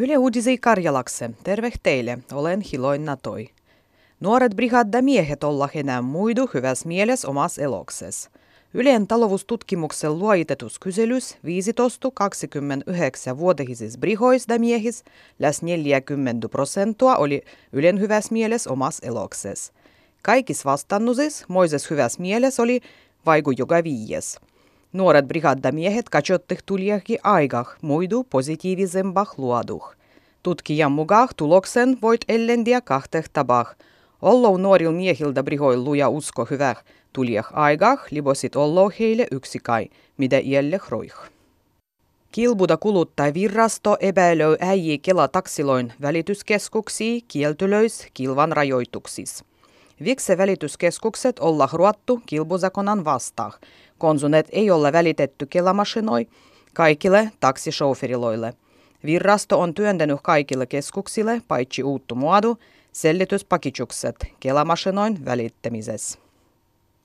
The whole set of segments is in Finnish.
Yle Uudisi Karjalakse, terve teille, olen Hiloin Natoi. Nuoret brigadda-miehet olla enää muidu hyvässä mielessä omassa elokses. Yleen taloustutkimuksen luojitetus kyselys 15-29 vuotehisis brihoista miehis läs 40 prosenttia oli Ylen hyvässä mielessä omassa elokses. Kaikis vastannusis moises hyvässä mielessä oli vaiku joka viies. Nuoret brigaddamiehet katsottiin tulijakin aikah muidu positiivisempah luoduh. Tutkijan mukaan tuloksen voit ellendiä kahteh tabah. Ollo nuoril miehiltä brihoil luja usko hyvä, tulijah aikah libosit ollo heille yksikai, mitä ielle roih. Kilbuda kuluttai virrasto epäilöi äijii Kela taksiloin välityskeskuksi kieltylöis kilvan rajoituksis. Vikse välityskeskukset olla ruottu kilbuzakonan vastaan. Konsunet ei ole välitetty kelamashinoi kaikille taksishoferiloille. Virrasto on työntänyt kaikille keskuksille paitsi uuttu muodu sellityspakitsukset kelamasinoin välittämisessä.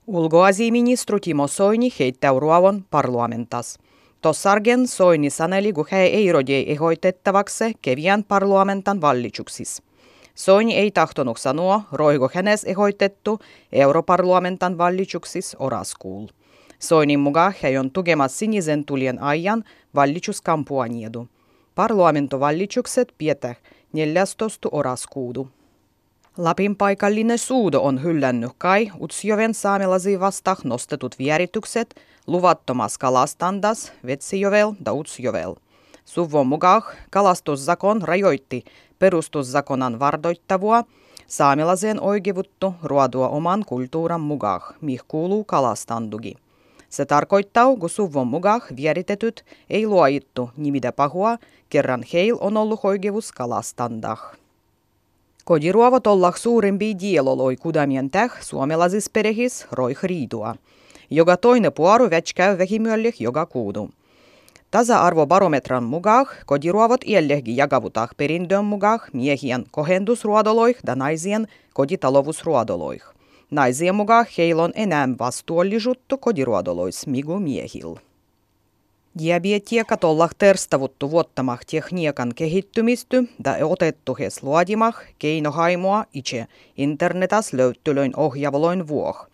Ulkoasiaministeri Timo Soini heittää ruovon parlamentas. Tossargen Soini saneli, kun he ei rodei ehoitettavaksi keviän parlamentan vallitsuksissa. Soini ei tahtonut sanoa, roiko hänes ehoitettu europarlamentan vallitsuksissa oraskuul. Soinin mukaan he on tukemat sinisen tulien ajan vallitsuskampuaniedu. Parlamentovallitsukset pietä 14. oraskuudu. Lapin paikallinen suudo on hyllännyt kai Utsjoven saamelaisiin vastaan nostetut vieritykset luvattomas kalastandas Vetsijovel ja Utsjovel. Suvon mukaan kalastuszakon rajoitti perustuszakonan vardoittavua saamelaiseen oikeuttu ruodua oman kulttuuran mukaan, mihin kuuluu kalastandugi. Se tarkoittaa, kun suvun mukaan vieritetyt ei luojittu nimitä pahua, kerran heil on ollut oikeus kalastandah. Kodiruovat olla suurempi dieloloi kudamien täh suomalaisissa perehis roih riidua. Joka toinen puoru vätskäy vähimyöllih joka kuudu. Tasa-arvobarometran mukaan kodiruovat iällehgi jagavutak perindön mukaan miehien kohendusruodoloih ja naisien koditalovusruodoloih. Naisien mukaan heillä on enää vastuullisuutta kodiruodolois migu miehil. Diabetiekat ollah terstavuttu vuottamah tekniikan kehittymisty ja otettu hes luodimah keinohaimoa itse internetas löyttylöin ohjavoloin vuoh.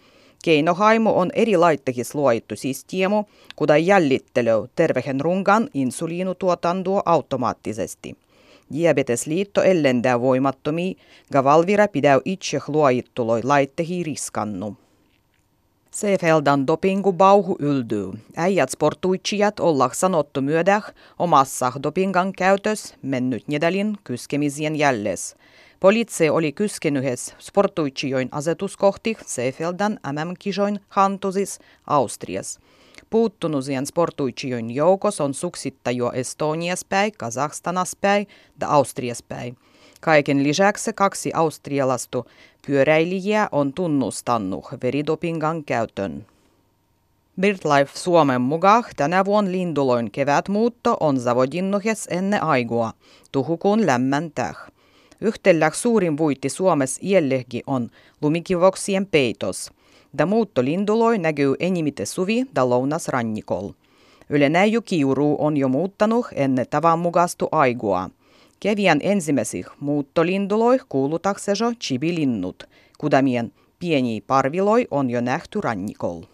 Keinohaimo on eri laittehis luoittu systeemu, kuten jäljittelö tervehen rungan insuliinutuotantoa automaattisesti. Diabetesliitto ellendää voimattomia, ga Valvira pidäy itse luoittuloi laittehi riskannu. Seefeldan dopingu bauhu yldyy. Äijät sportuitsijat olla sanottu myödäh omassa dopingan käytös mennyt nedalin kyskemisien jälles. Poliitse oli kyskenyhes sportuitsijoin asetuskohti Seefeldan MM-kisoin Hantusis Austrias. Puuttunusien sportuitsijoin joukos on suksittajo Estonias päin, Kazahstanas päin ja Austrias päin. Kaiken lisäksi kaksi austrialaista pyöräilijää on tunnustanut veridopingan käytön. BirdLife Suomen mukaan tänä vuonna linduloin kevätmuutto on zavodinnuhes ennen aigua, tuhukun lämmentäh. Yhtellä suurin vuitti Suomessa iällehki on lumikivoksien peitos. Da muutto linduloi näkyy enimite suvi da lounasrannikol. Yle kiuru on jo muuttanut ennen tavan mukastu aigua – Kävijän ensimmäisih muuttolinduloih kuulutaksejo chibilinnut, kudamien pieni parviloi on jo nähty rannikolla.